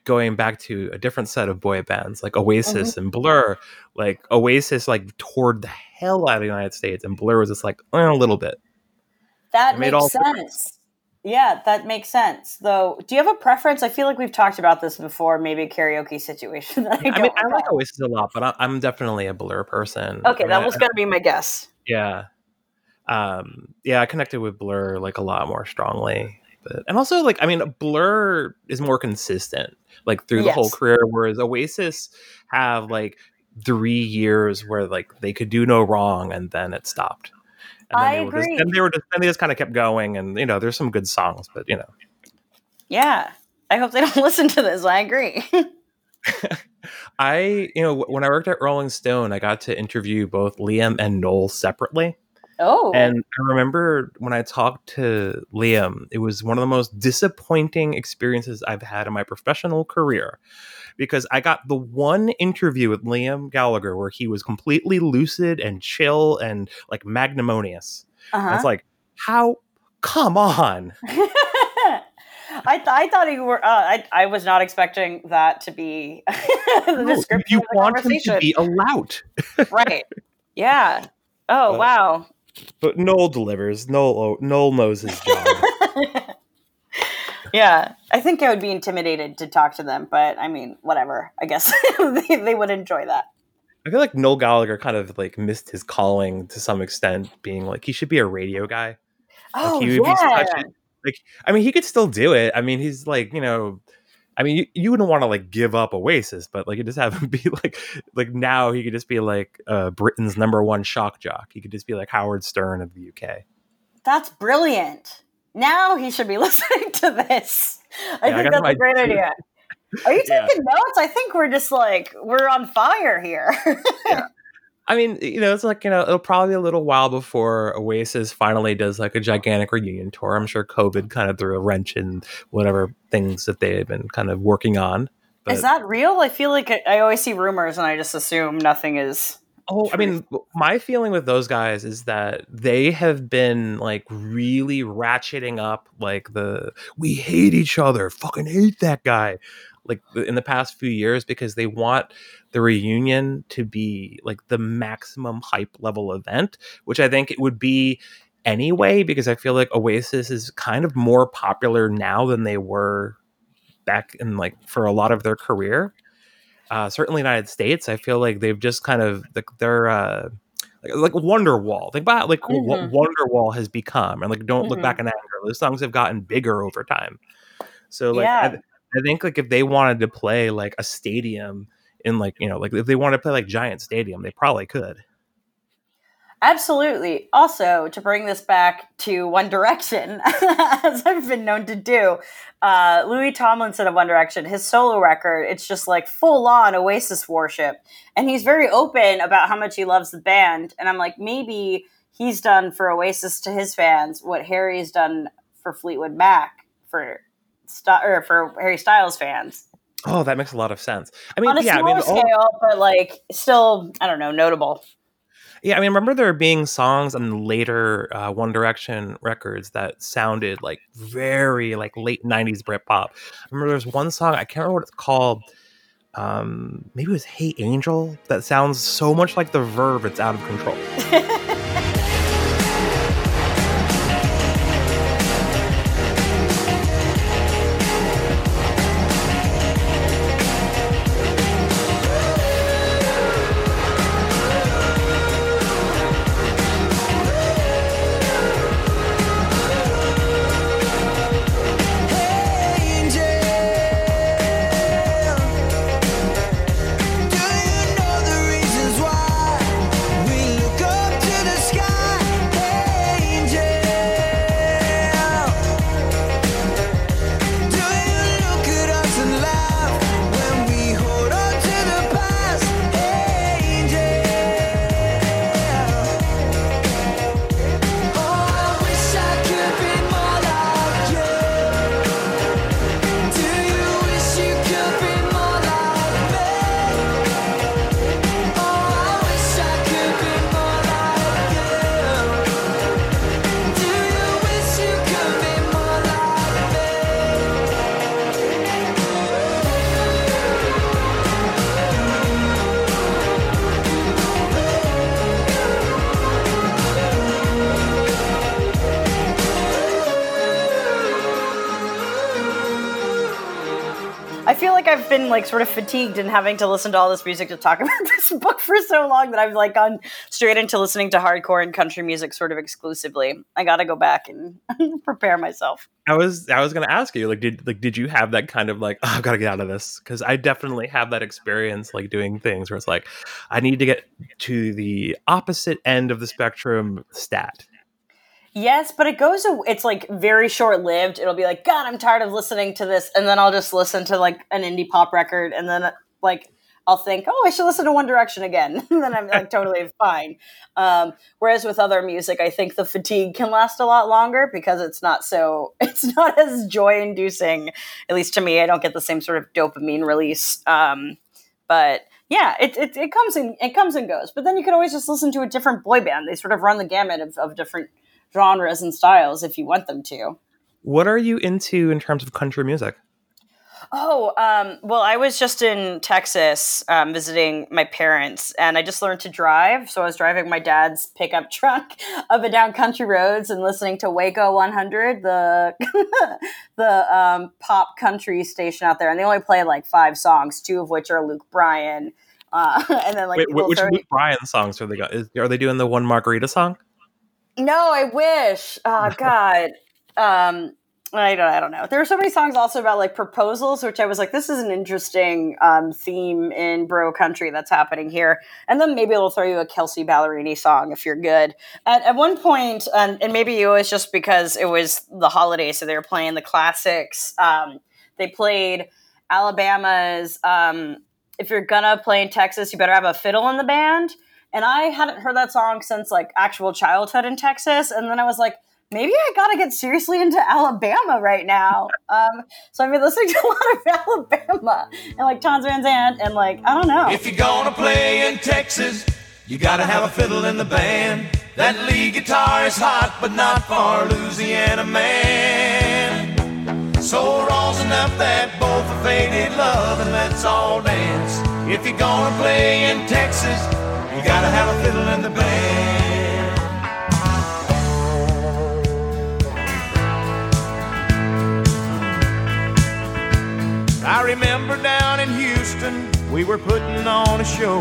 going back to a different set of boy bands like Oasis and Blur. Like Oasis like toured the hell out of the United States, and Blur was just like eh, a little bit. that It makes sense. Yeah, that makes sense. Though, do you have a preference? I feel like we've talked about this before. Maybe a karaoke situation (laughs) I. I mean, I like. Oasis a lot, but I, I'm definitely a Blur person. Okay, I mean, that was going to be my guess. yeah, um, yeah. I connected with Blur like a lot more strongly, but and also like I mean, Blur is more consistent like through the whole career, whereas Oasis have like three years where like they could do no wrong, and then it stopped. And then I they were just, agree. and they were just, and they just kind of kept going, and you know, there's some good songs, but you know, Yeah. I hope they (laughs) don't listen to this. I agree. (laughs) I, you know, when I worked at Rolling Stone, I got to interview both Liam and Noel separately. Oh. And I remember when I talked to Liam, it was one of the most disappointing experiences I've had in my professional career because I got the one interview with Liam Gallagher where he was completely lucid and chill and like magnanimous. And uh-huh. it's like, how? Come on. (laughs) I, th- I thought you were. Uh, I I was not expecting that to be (laughs) the No, description you want him to be a lout. right? (laughs) Yeah. Oh wow. But Noel delivers. Noel, Noel knows his job. (laughs) yeah, I think I would be intimidated to talk to them, but I mean, whatever. I guess (laughs) they, they would enjoy that. I feel like Noel Gallagher kind of like missed his calling to some extent, being like he should be a radio guy. Oh like, he would yeah. be such a, like I mean he could still do it. I mean he's like, you know, I mean you, you wouldn't want to like give up Oasis, but like you just have him (laughs) be like like now he could just be like uh Britain's number one shock jock. He could just be like Howard Stern of the UK. That's brilliant. Now he should be (laughs) listening to this. I Yeah, think got that's a great idea. Are you Yeah. taking notes? I think we're just like we're on fire here. (laughs) I mean, you know, it's like, you know, it'll probably be a little while before Oasis finally does like a gigantic reunion tour. I'm sure COVID kind of threw a wrench in whatever things that they've been kind of working on. But, Is that real? I feel like I, I always see rumors and I just assume nothing is. oh, I mean, my feeling with those guys is that they have been like really ratcheting up like the we hate each other, fucking hate that guy, like in the past few years because they want the reunion to be like the maximum hype level event, which I think it would be anyway, because I feel like Oasis is kind of more popular now than they were back in like for a lot of their career. Uh, certainly United States, I feel like they've just kind of like they're uh, like, like Wonderwall. Think about like what Mhm. Wonderwall has become, and like Don't Look Mhm. Back in Anger. Those songs have gotten bigger over time. So like Yeah. I, I think like if they wanted to play like a stadium in like you know like if they wanted to play like Giant Stadium, they probably could. Absolutely. Also, to bring this back to One Direction, (laughs) as I've been known to do, uh, Louis Tomlinson of One Direction, his solo record, it's just like full on Oasis worship. And he's very open about how much he loves the band. And I'm like, maybe he's done for Oasis to his fans what Harry's done for Fleetwood Mac for, St- or for Harry Styles fans. Oh, that makes a lot of sense. I mean, On a yeah, I mean, all- scale, but like still, I don't know, notable. Yeah, I mean, remember there being songs on later uh, One Direction records that sounded like very like late '90s Britpop. I remember there's one song I can't remember what it's called. Um, maybe it was "Hey Angel" that sounds so much like the Verve. It's out of control. (laughs) I've been like sort of fatigued in having to listen to all this music to talk (laughs) about this book for so long that I've like gone straight into listening to hardcore and country music sort of exclusively. I got to go back and (laughs) prepare myself. I was I was gonna ask you like did like did you have that kind of like oh, I've got to get out of this because I definitely have that experience like doing things where it's like I need to get to the opposite end of the spectrum stat Yes, but it goes. It's like very short lived. It'll be like, God, I'm tired of listening to this, and then I'll just listen to like an indie pop record, and then like I'll think, oh, I should listen to One Direction again, (laughs) and then I'm like totally fine. Um, whereas with other music, I think the fatigue can last a lot longer because it's not so. (laughs) It's not as joy inducing, at least to me. I don't get the same sort of dopamine release. Um, but yeah, it, it, it comes and it comes and goes. But then you could always just listen to a different boy band. They sort of run the gamut of, of different genres and styles if you want them to. what are you into in terms of country music Oh, um, well, I was just in Texas um, visiting my parents, and I just learned to drive. So I was driving my dad's pickup (laughs) truck up and down country roads and listening to Waco 100, the (laughs) the um, pop country station out there. And they only play like five songs, two of which are Luke Bryan. Uh, (laughs) and then like Wait, which Luke Bryan songs are they got? Is, are they doing the one margarita song? No, I wish. Oh (laughs) God. Um, I don't. I don't know. There are so many songs also about like proposals, which I was like, this is an interesting um, theme in bro country that's happening here. And then maybe they'll throw you a Kelsea Ballerini song if you're good. At, at one point, um, and maybe it was just because it was the holiday, so they were playing the classics. Um, they played Alabama's. Um, if you're gonna play in Texas, you better have a fiddle in the band. And I hadn't heard that song since like actual childhood in Texas. And then I was like, maybe I gotta get seriously into Alabama right now. (laughs) Um, so I've been listening to a lot of (laughs) Alabama and like Townes Van Zandt and like I don't know. If you're gonna play in Texas, you gotta have a fiddle in the band. That lead guitar is hot, but not for Louisiana man. So rosin up that bowl for faded love and let's all dance. If you're gonna play in Texas, you gotta have a fiddle in the band. I remember down in Houston, we were putting on a show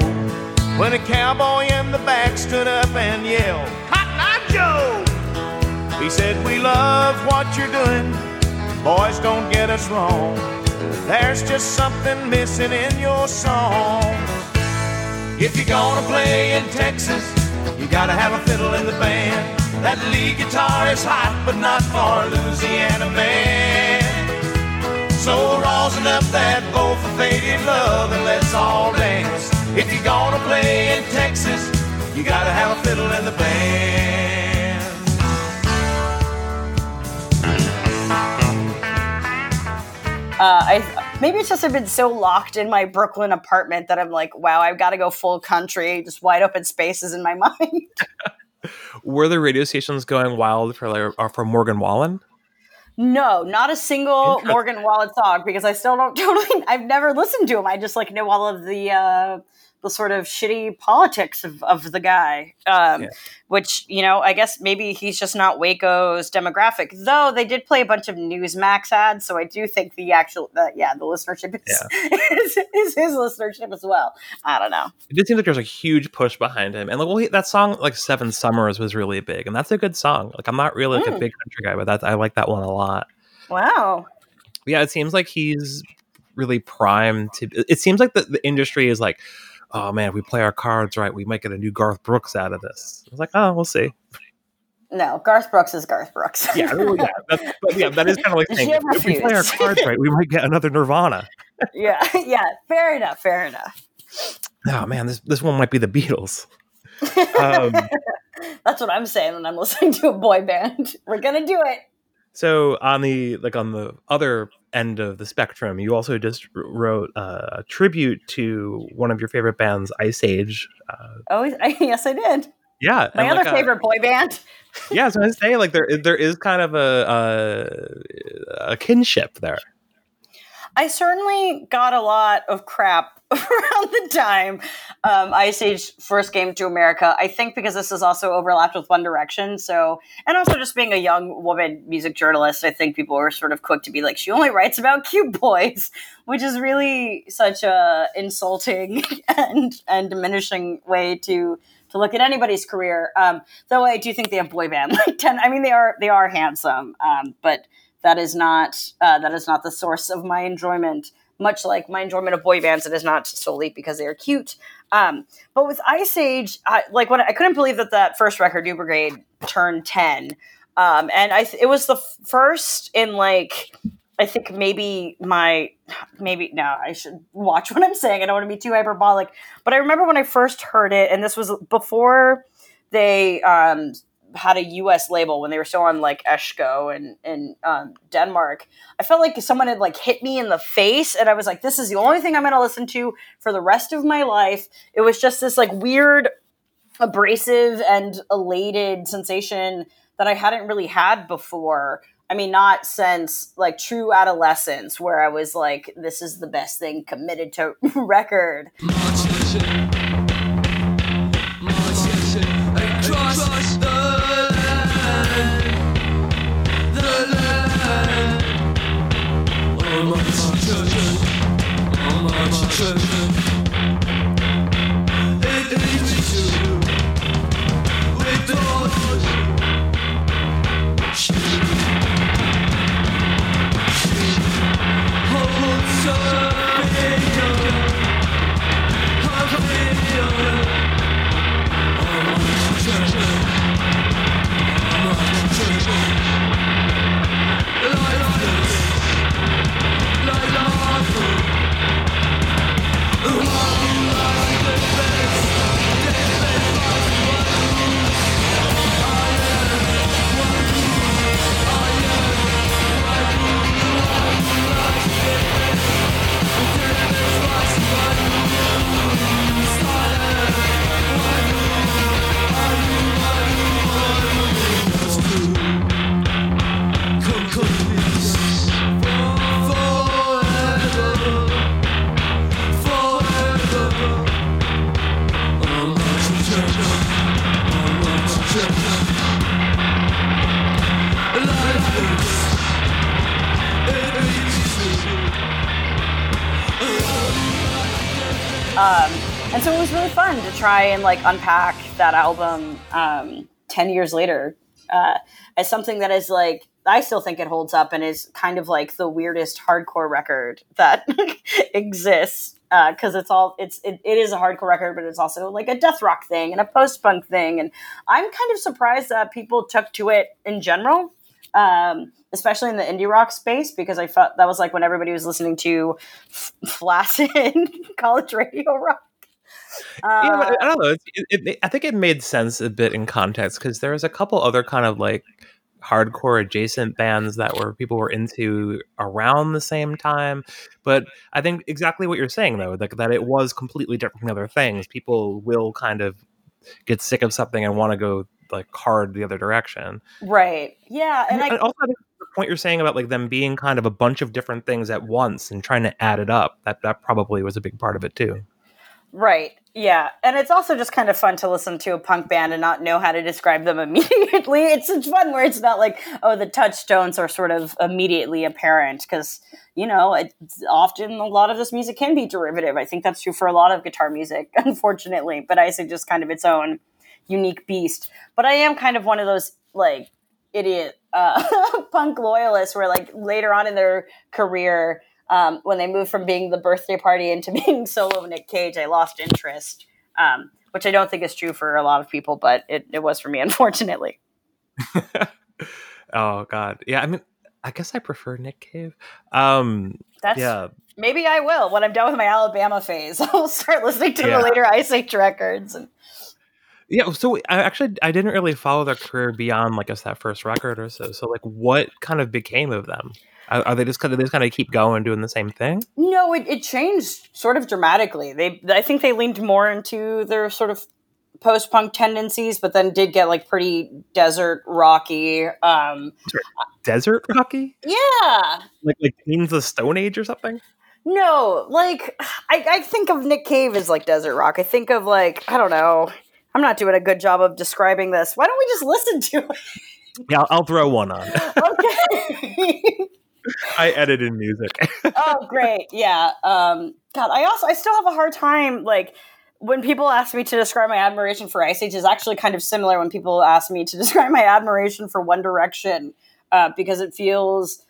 when a cowboy in the back stood up and yelled, Cotton Eye Joe! He said, We love what you're doing, boys, don't get us wrong. There's just something missing in your song. If you're gonna play in Texas, you gotta have a fiddle in the band. That lead guitar is hot, but not for Louisiana man. So rosin up that bowl for faded love and let's all dance. If you're gonna play in Texas, you gotta have a fiddle in the band. Uh, I maybe it's just I've been so locked in my Brooklyn apartment that I'm like, wow, I've got to go full country, just wide open spaces in my (laughs) mind. Were the radio stations going wild for like, or for Morgan Wallen? No, not a single Morgan Wallen song because I still don't (laughs) totally. I've never listened to him. I just like know all of the uh, the sort of shitty politics of, of the guy. Um, Yeah. Which you know, I guess maybe he's just not Waco's demographic. Though they did play a bunch of Newsmax ads, so I do think the actual, uh, yeah, the listenership is, (laughs) is is his listenership as well. I don't know. It did seem like there's a huge push behind him, and like, well, he, that song like Seven Summers was really big, and that's a good song. Like, I'm not really like a Mm. big country guy, but that I like that one a lot. Wow. But yeah, it seems like he's really primed to. It seems like the, the industry is like, oh man, if we play our cards right, we might get a new Garth Brooks out of this. I was like, oh, we'll see. No, Garth Brooks is Garth Brooks. Yeah, yeah, (laughs) but yeah, that is kind of like saying if, if we play our cards right, we might get another Nirvana. (laughs) yeah, yeah. Fair enough. Fair enough. Oh man, this this one might be the Beatles. Um, (laughs) That's what I'm saying when I'm listening to a boy band. We're gonna do it. So on the like on the other end of the spectrum, you also just wrote uh, a tribute to one of your favorite bands, Iceage. Uh, Oh, I, (laughs) yes, I did. yeah, My other like, uh, favorite boy band. yeah, so I was saying like there there is kind of a a, a kinship there. I certainly got a lot of crap (laughs) around the time um, Iceage first came to America. I think because this is also overlapped with One Direction. So, and also just being a young woman music journalist, I think people were sort of quick to be like, she only writes about cute boys, (laughs) which is really such a insulting (laughs) and and diminishing way to to look at anybody's career. Um, though I do think they have boy band like ten. I mean, they are they are handsome, um, but that is not uh, that is not the source of my enjoyment. Much like my enjoyment of boy bands, it is not solely because they are cute. Um, but with Iceage, I, like when I couldn't believe that that first record, New Brigade, turned ten, um, and I th- it was the first in like I think maybe my maybe no, I should watch (laughs) what I'm saying. I don't want to be too hyperbolic, but I remember when I first heard it, and this was before they um, had a U.S. label when they were still on like Escho and in um, Denmark. I felt like someone had like hit me in the face, and I was like, "This is the only thing I'm going to listen to for the rest of my life." It was just this like weird, abrasive and elated sensation that I hadn't really had before. I mean, not since like true adolescence, where I was like, "This is the best thing committed to (laughs) record." And like unpack that album um, 10 years later uh, as something that is like i still think it holds up and is kind of like the weirdest hardcore record that (laughs) exists because it's all it's it, it is a hardcore record but it's also like a death rock thing and a post-punk thing and i'm kind of surprised that people took to it in general um, especially in the indie rock space, because I felt that was like when everybody was listening to flaccid (laughs) college radio rock. Uh, yeah, but I don't know. It, it, I think it made sense a bit in context because there was a couple other kind of like hardcore adjacent bands that were people were into around the same time. But I think exactly what you're saying though, like that it was completely different from other things. People will kind of get sick of something and want to go like hard the other direction. right. Yeah. And I, And also, I think the point you're saying about like them being kind of a bunch of different things at once and trying to add it up, that that probably was a big part of it too. Right. Yeah. And it's also just kind of fun to listen to a punk band and not know how to describe them (laughs) immediately. It's it's fun where it's not like, oh, the touchstones are sort of immediately apparent because, you know, it's often a lot of this music can be derivative. I think that's true for a lot of guitar music, (laughs) unfortunately. But I just kind of its own unique beast. But I am kind of one of those like idiot uh, (laughs) punk loyalists where like later on in their career um, when they moved from being the birthday party into (laughs) being solo Nick Cave, I lost interest, um, which I don't think is true for a lot of people, but it, it was for me, (laughs) unfortunately. (laughs) oh God, yeah. I mean, I guess I prefer Nick Cave. Um, That's yeah, maybe I will when I'm done with my Alabama phase. I'll start listening to Yeah. the later Iceage records. And yeah. So I actually I didn't really follow their career beyond like guess that first record or so. So like, what kind of became of them? Are, are they just kind of they just kind of keep going doing the same thing? no, it, it changed sort of dramatically. They, I think they leaned more into their sort of post punk tendencies, but then did get like pretty desert rocky. Um, Desert Rocky, yeah, like like Queens of the Stone Age or something. no, like I, I think of Nick Cave as like desert rock. I think of like I don't know. I'm not doing a good job of describing this. Why don't we just listen to it? Yeah, I'll, I'll throw one on. (laughs) Okay. (laughs) I edit in music. (laughs) oh, great. Yeah. Um, God, I also I still have a hard time like when people ask me to describe my admiration for Iceage is actually kind of similar when people ask me to (laughs) describe my admiration for One Direction uh, because it feels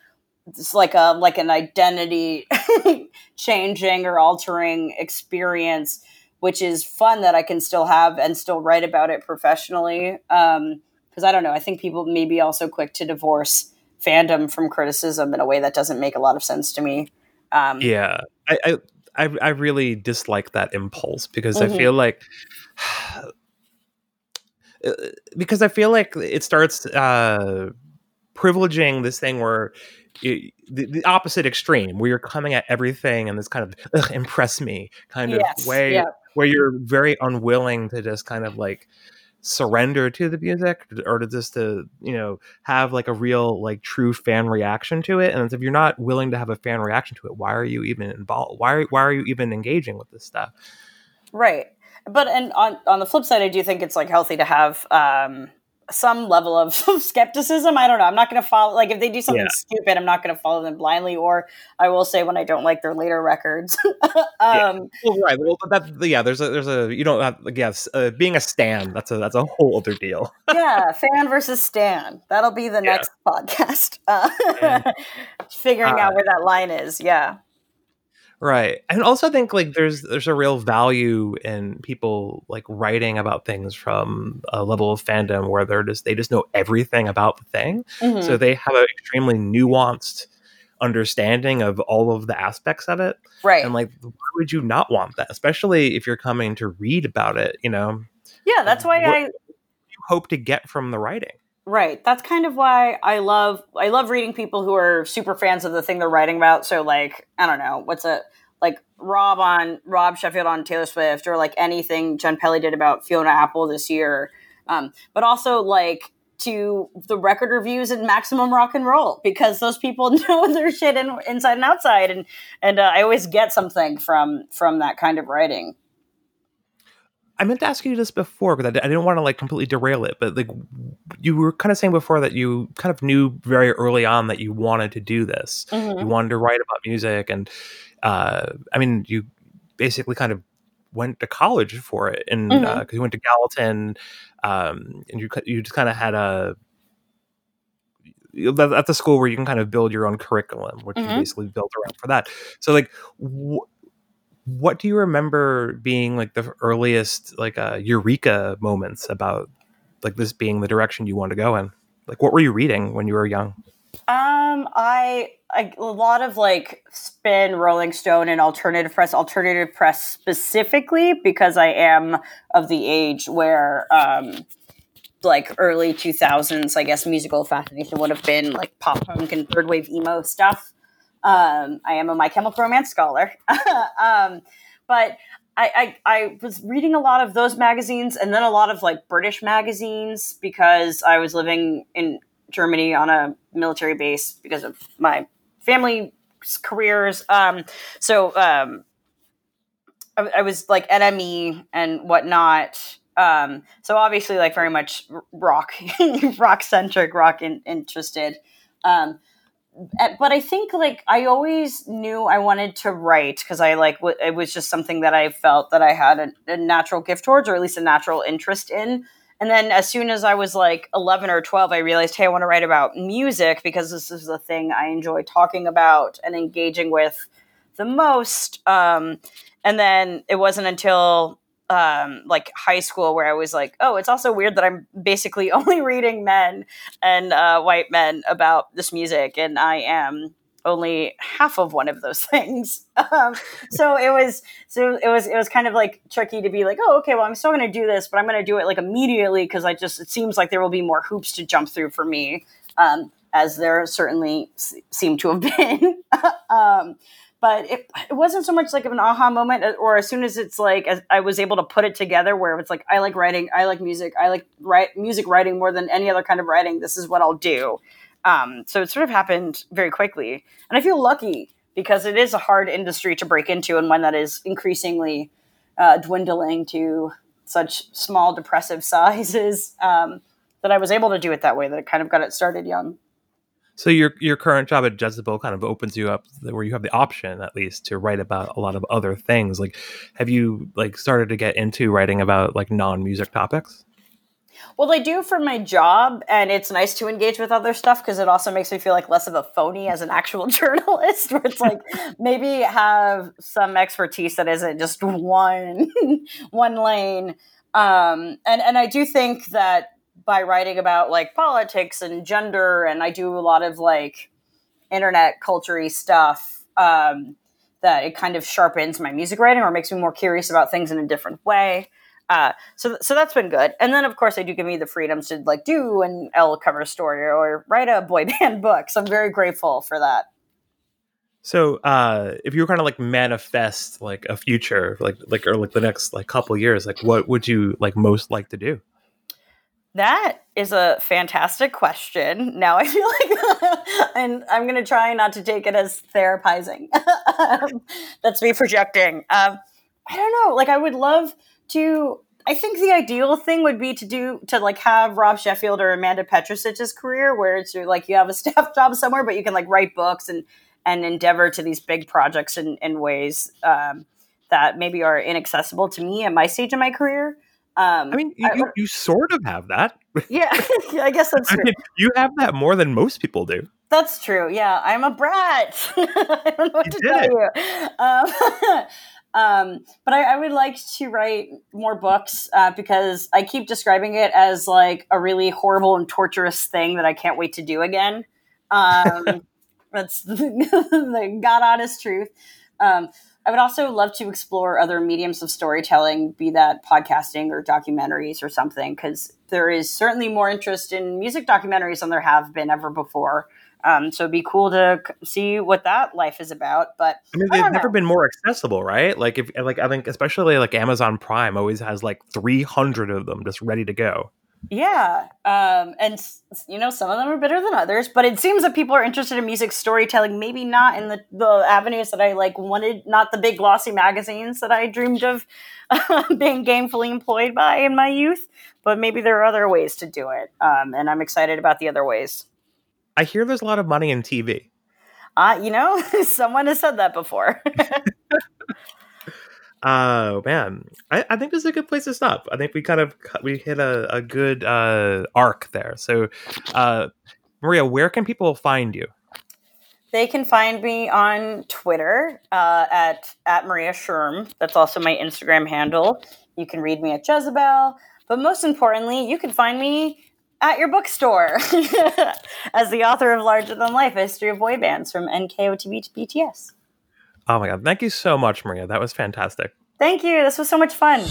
like a like an identity (laughs) changing or altering experience, which is fun that I can still have and still write about it professionally. Um, because I don't know, I think people may be also quick to divorce fandom from criticism in a way that doesn't make a lot of sense to me. Um, yeah, I, I I really dislike that impulse because Mhm. I feel like (sighs) Uh, because I feel like it starts uh, privileging this thing where you, the, the opposite extreme, where you're coming at everything in this kind of Ugh, impress me kind of Yes, way, yeah. where you're very unwilling to just kind of like surrender to the music or to just to you know have like a real like true fan reaction to it and if you're not willing to have a fan reaction to it why are you even involved why are, why are you even engaging with this stuff Right. But and on on the flip side, I do think it's like healthy to have um, some level of (laughs) skepticism. I don't know. I'm not going to follow like if they do something Yeah. stupid, I'm not going to follow them blindly. Or I will say when I don't like their later records. (laughs) um, Well, right. Well, that yeah. There's a there's a you don't have like yes. Uh, being a stan that's a that's a whole other deal. (laughs) yeah, fan versus Stan. That'll be the Yeah. next podcast. Uh, figuring out uh, where that line is. Yeah. Right. And also think like there's there's a real value in people like writing about things from a level of fandom where they're just they just know everything about the thing. Mhm. So they have an extremely nuanced understanding of all of the aspects of it. right. And like why would you not want that? Especially if you're coming to read about it, you know. yeah, that's why what- I You hope to get from the writing. Right. That's kind of why I love I love reading people who are super fans of the thing they're writing about. So like, I don't know, what's it like Rob on Rob Sheffield on Taylor Swift or like anything Jenn Pelly did about Fiona Apple this year. Um, but also like to the record reviews and maximum rock and roll because those people (laughs) know their shit in, inside and outside and and uh, I always get something from from that kind of writing. I meant to ask you this before because I, I didn't want to like completely derail it, but like you were kind of saying before that you kind of knew very early on that you wanted to do this. You wanted to write about music, and uh, I mean, you basically kind of went to college for it, and because Mhm. you went to Gallatin, um, and you you just kind of had a at the school where you can kind of build your own curriculum, which Mhm. you basically built around for that. So like. Wh- what do you remember being like the earliest like uh eureka moments about like this being the direction you want to go in like what were you reading when you were young Um, I, I a lot of like spin, Rolling Stone, and alternative press. Alternative press specifically because I am of the age where, um, like early two thousands, I guess musical fascination would have been like pop punk and third wave emo stuff. Um, I am a My Chemical Romance scholar, (laughs) um, but. I, I, I was reading a lot of those magazines and then a lot of like British magazines because I was living in Germany on a military base because of my family's careers. Um, so um, I, I was like NME and whatnot. Um, so obviously, like very much rock, (laughs) rock centric, rock in, interested. Um, but I think like I always knew I wanted to write because I like w- it was just something that I felt that I had a, a natural gift towards, or at least a natural interest in. And then as soon as I was like 11 or 12, I realized, hey, I want to write about music because this is the thing I enjoy talking about and engaging with the most. Um, and then it wasn't until um, like high school where I was like, oh, it's also weird that I'm basically (laughs) only reading men and uh, white men about this music, and I am only half of one of those (laughs) things. Um, so it was so it was it was kind of like tricky to be like, oh, okay, well, I'm still going to do this, but I'm going to do it like immediately because I just it seems like there will be more hoops to jump through for me. Um, as there certainly s- seem to have (laughs) been. But it, it wasn't so much like an aha moment, uh, or as soon as it's like as I was able to put it together, where it's like I like writing, I like music, I like write music writing more than any other kind of writing. This is what I'll do. Um, so it sort of happened very quickly, and I feel lucky because it is a hard industry to break into, and one that is increasingly uh, dwindling to such small depressive (laughs) sizes. Um, that I was able to do it that way. That kind of got it started young. So your your current job at Jezebel kind of opens you up where you have the option at least to write about a lot of other things. Like have you like started to get into writing about like non-music topics? Well, I do for my job, and it's nice to engage with other stuff because it also makes me feel like less of a phony as an actual (laughs) journalist. Where it's like maybe have some expertise that isn't just (laughs) one one lane. Um, and and I do think that by writing about like politics and gender, and I do a lot of like internet culture stuff. Um, that it kind of sharpens my music writing or makes me more curious about things in a different way. Uh, so so that's been good. And then of course they do give me the freedoms to like do an Elle cover story or write a boy (laughs) band book. So I'm very grateful for that. So uh if you were kind of like manifest like a future like like or like the next like couple years, like what would you like most like to do? That is a fantastic question. Now I feel like, (laughs) and I'm going to try not to take it as therapizing. (laughs) That's me projecting. Um, I don't know. Like, I would love to. I think the ideal thing would be to do to like have Rob Sheffield or Amanda Petrusich's career, where it's like you have a (laughs) staff job somewhere, but you can like write books and and endeavor to these big projects in, in ways um, that maybe are inaccessible to me at my stage in my career. Um, I mean, you, I- you, you sort of have that. yeah, (laughs) I guess (laughs) that's I true. mean, you have that more than most people do. That's true. Yeah, I'm a brat. (laughs) I don't know what You to tell you. Um, um, but I, I would like to write more books uh, because I keep describing it as like a really horrible and torturous thing that I can't wait to do again. Um, that's the god honest truth. Um, I would also love to explore other mediums of storytelling, be that podcasting or documentaries or something, because there is certainly more interest in music documentaries than there have been ever before. Um, so it'd be cool to see what that life is about. But I mean, they've never know. been more accessible, right? Like if like I think especially like Amazon Prime always has like 300 of them just ready to go. Yeah, um, and you know, some of them are better than others. But it seems that people are interested in music storytelling, maybe not in the, the avenues that I like wanted, not the big glossy magazines that I dreamed of (laughs) being gainfully employed by in my youth. But maybe there are other ways to do it, um, and I'm excited about the other ways. I hear there's a lot of money in TV. Uh, you know, (laughs) someone has said that before. (laughs) Oh man, I, I think this is a good place to stop. I think we kind of we hit a, a good uh, arc there. So, uh, Maria, where can people find you? They can find me on Twitter uh, at at Maria Sherm. That's also my Instagram handle. You can read me at Jezebel, but most importantly, you can find me at your bookstore (laughs) as the author of Larger Than Life: A History of Boy Bands from NKOTB to BTS. Oh my god, thank you so much, Maria. That was fantastic. Thank you. This was so much fun.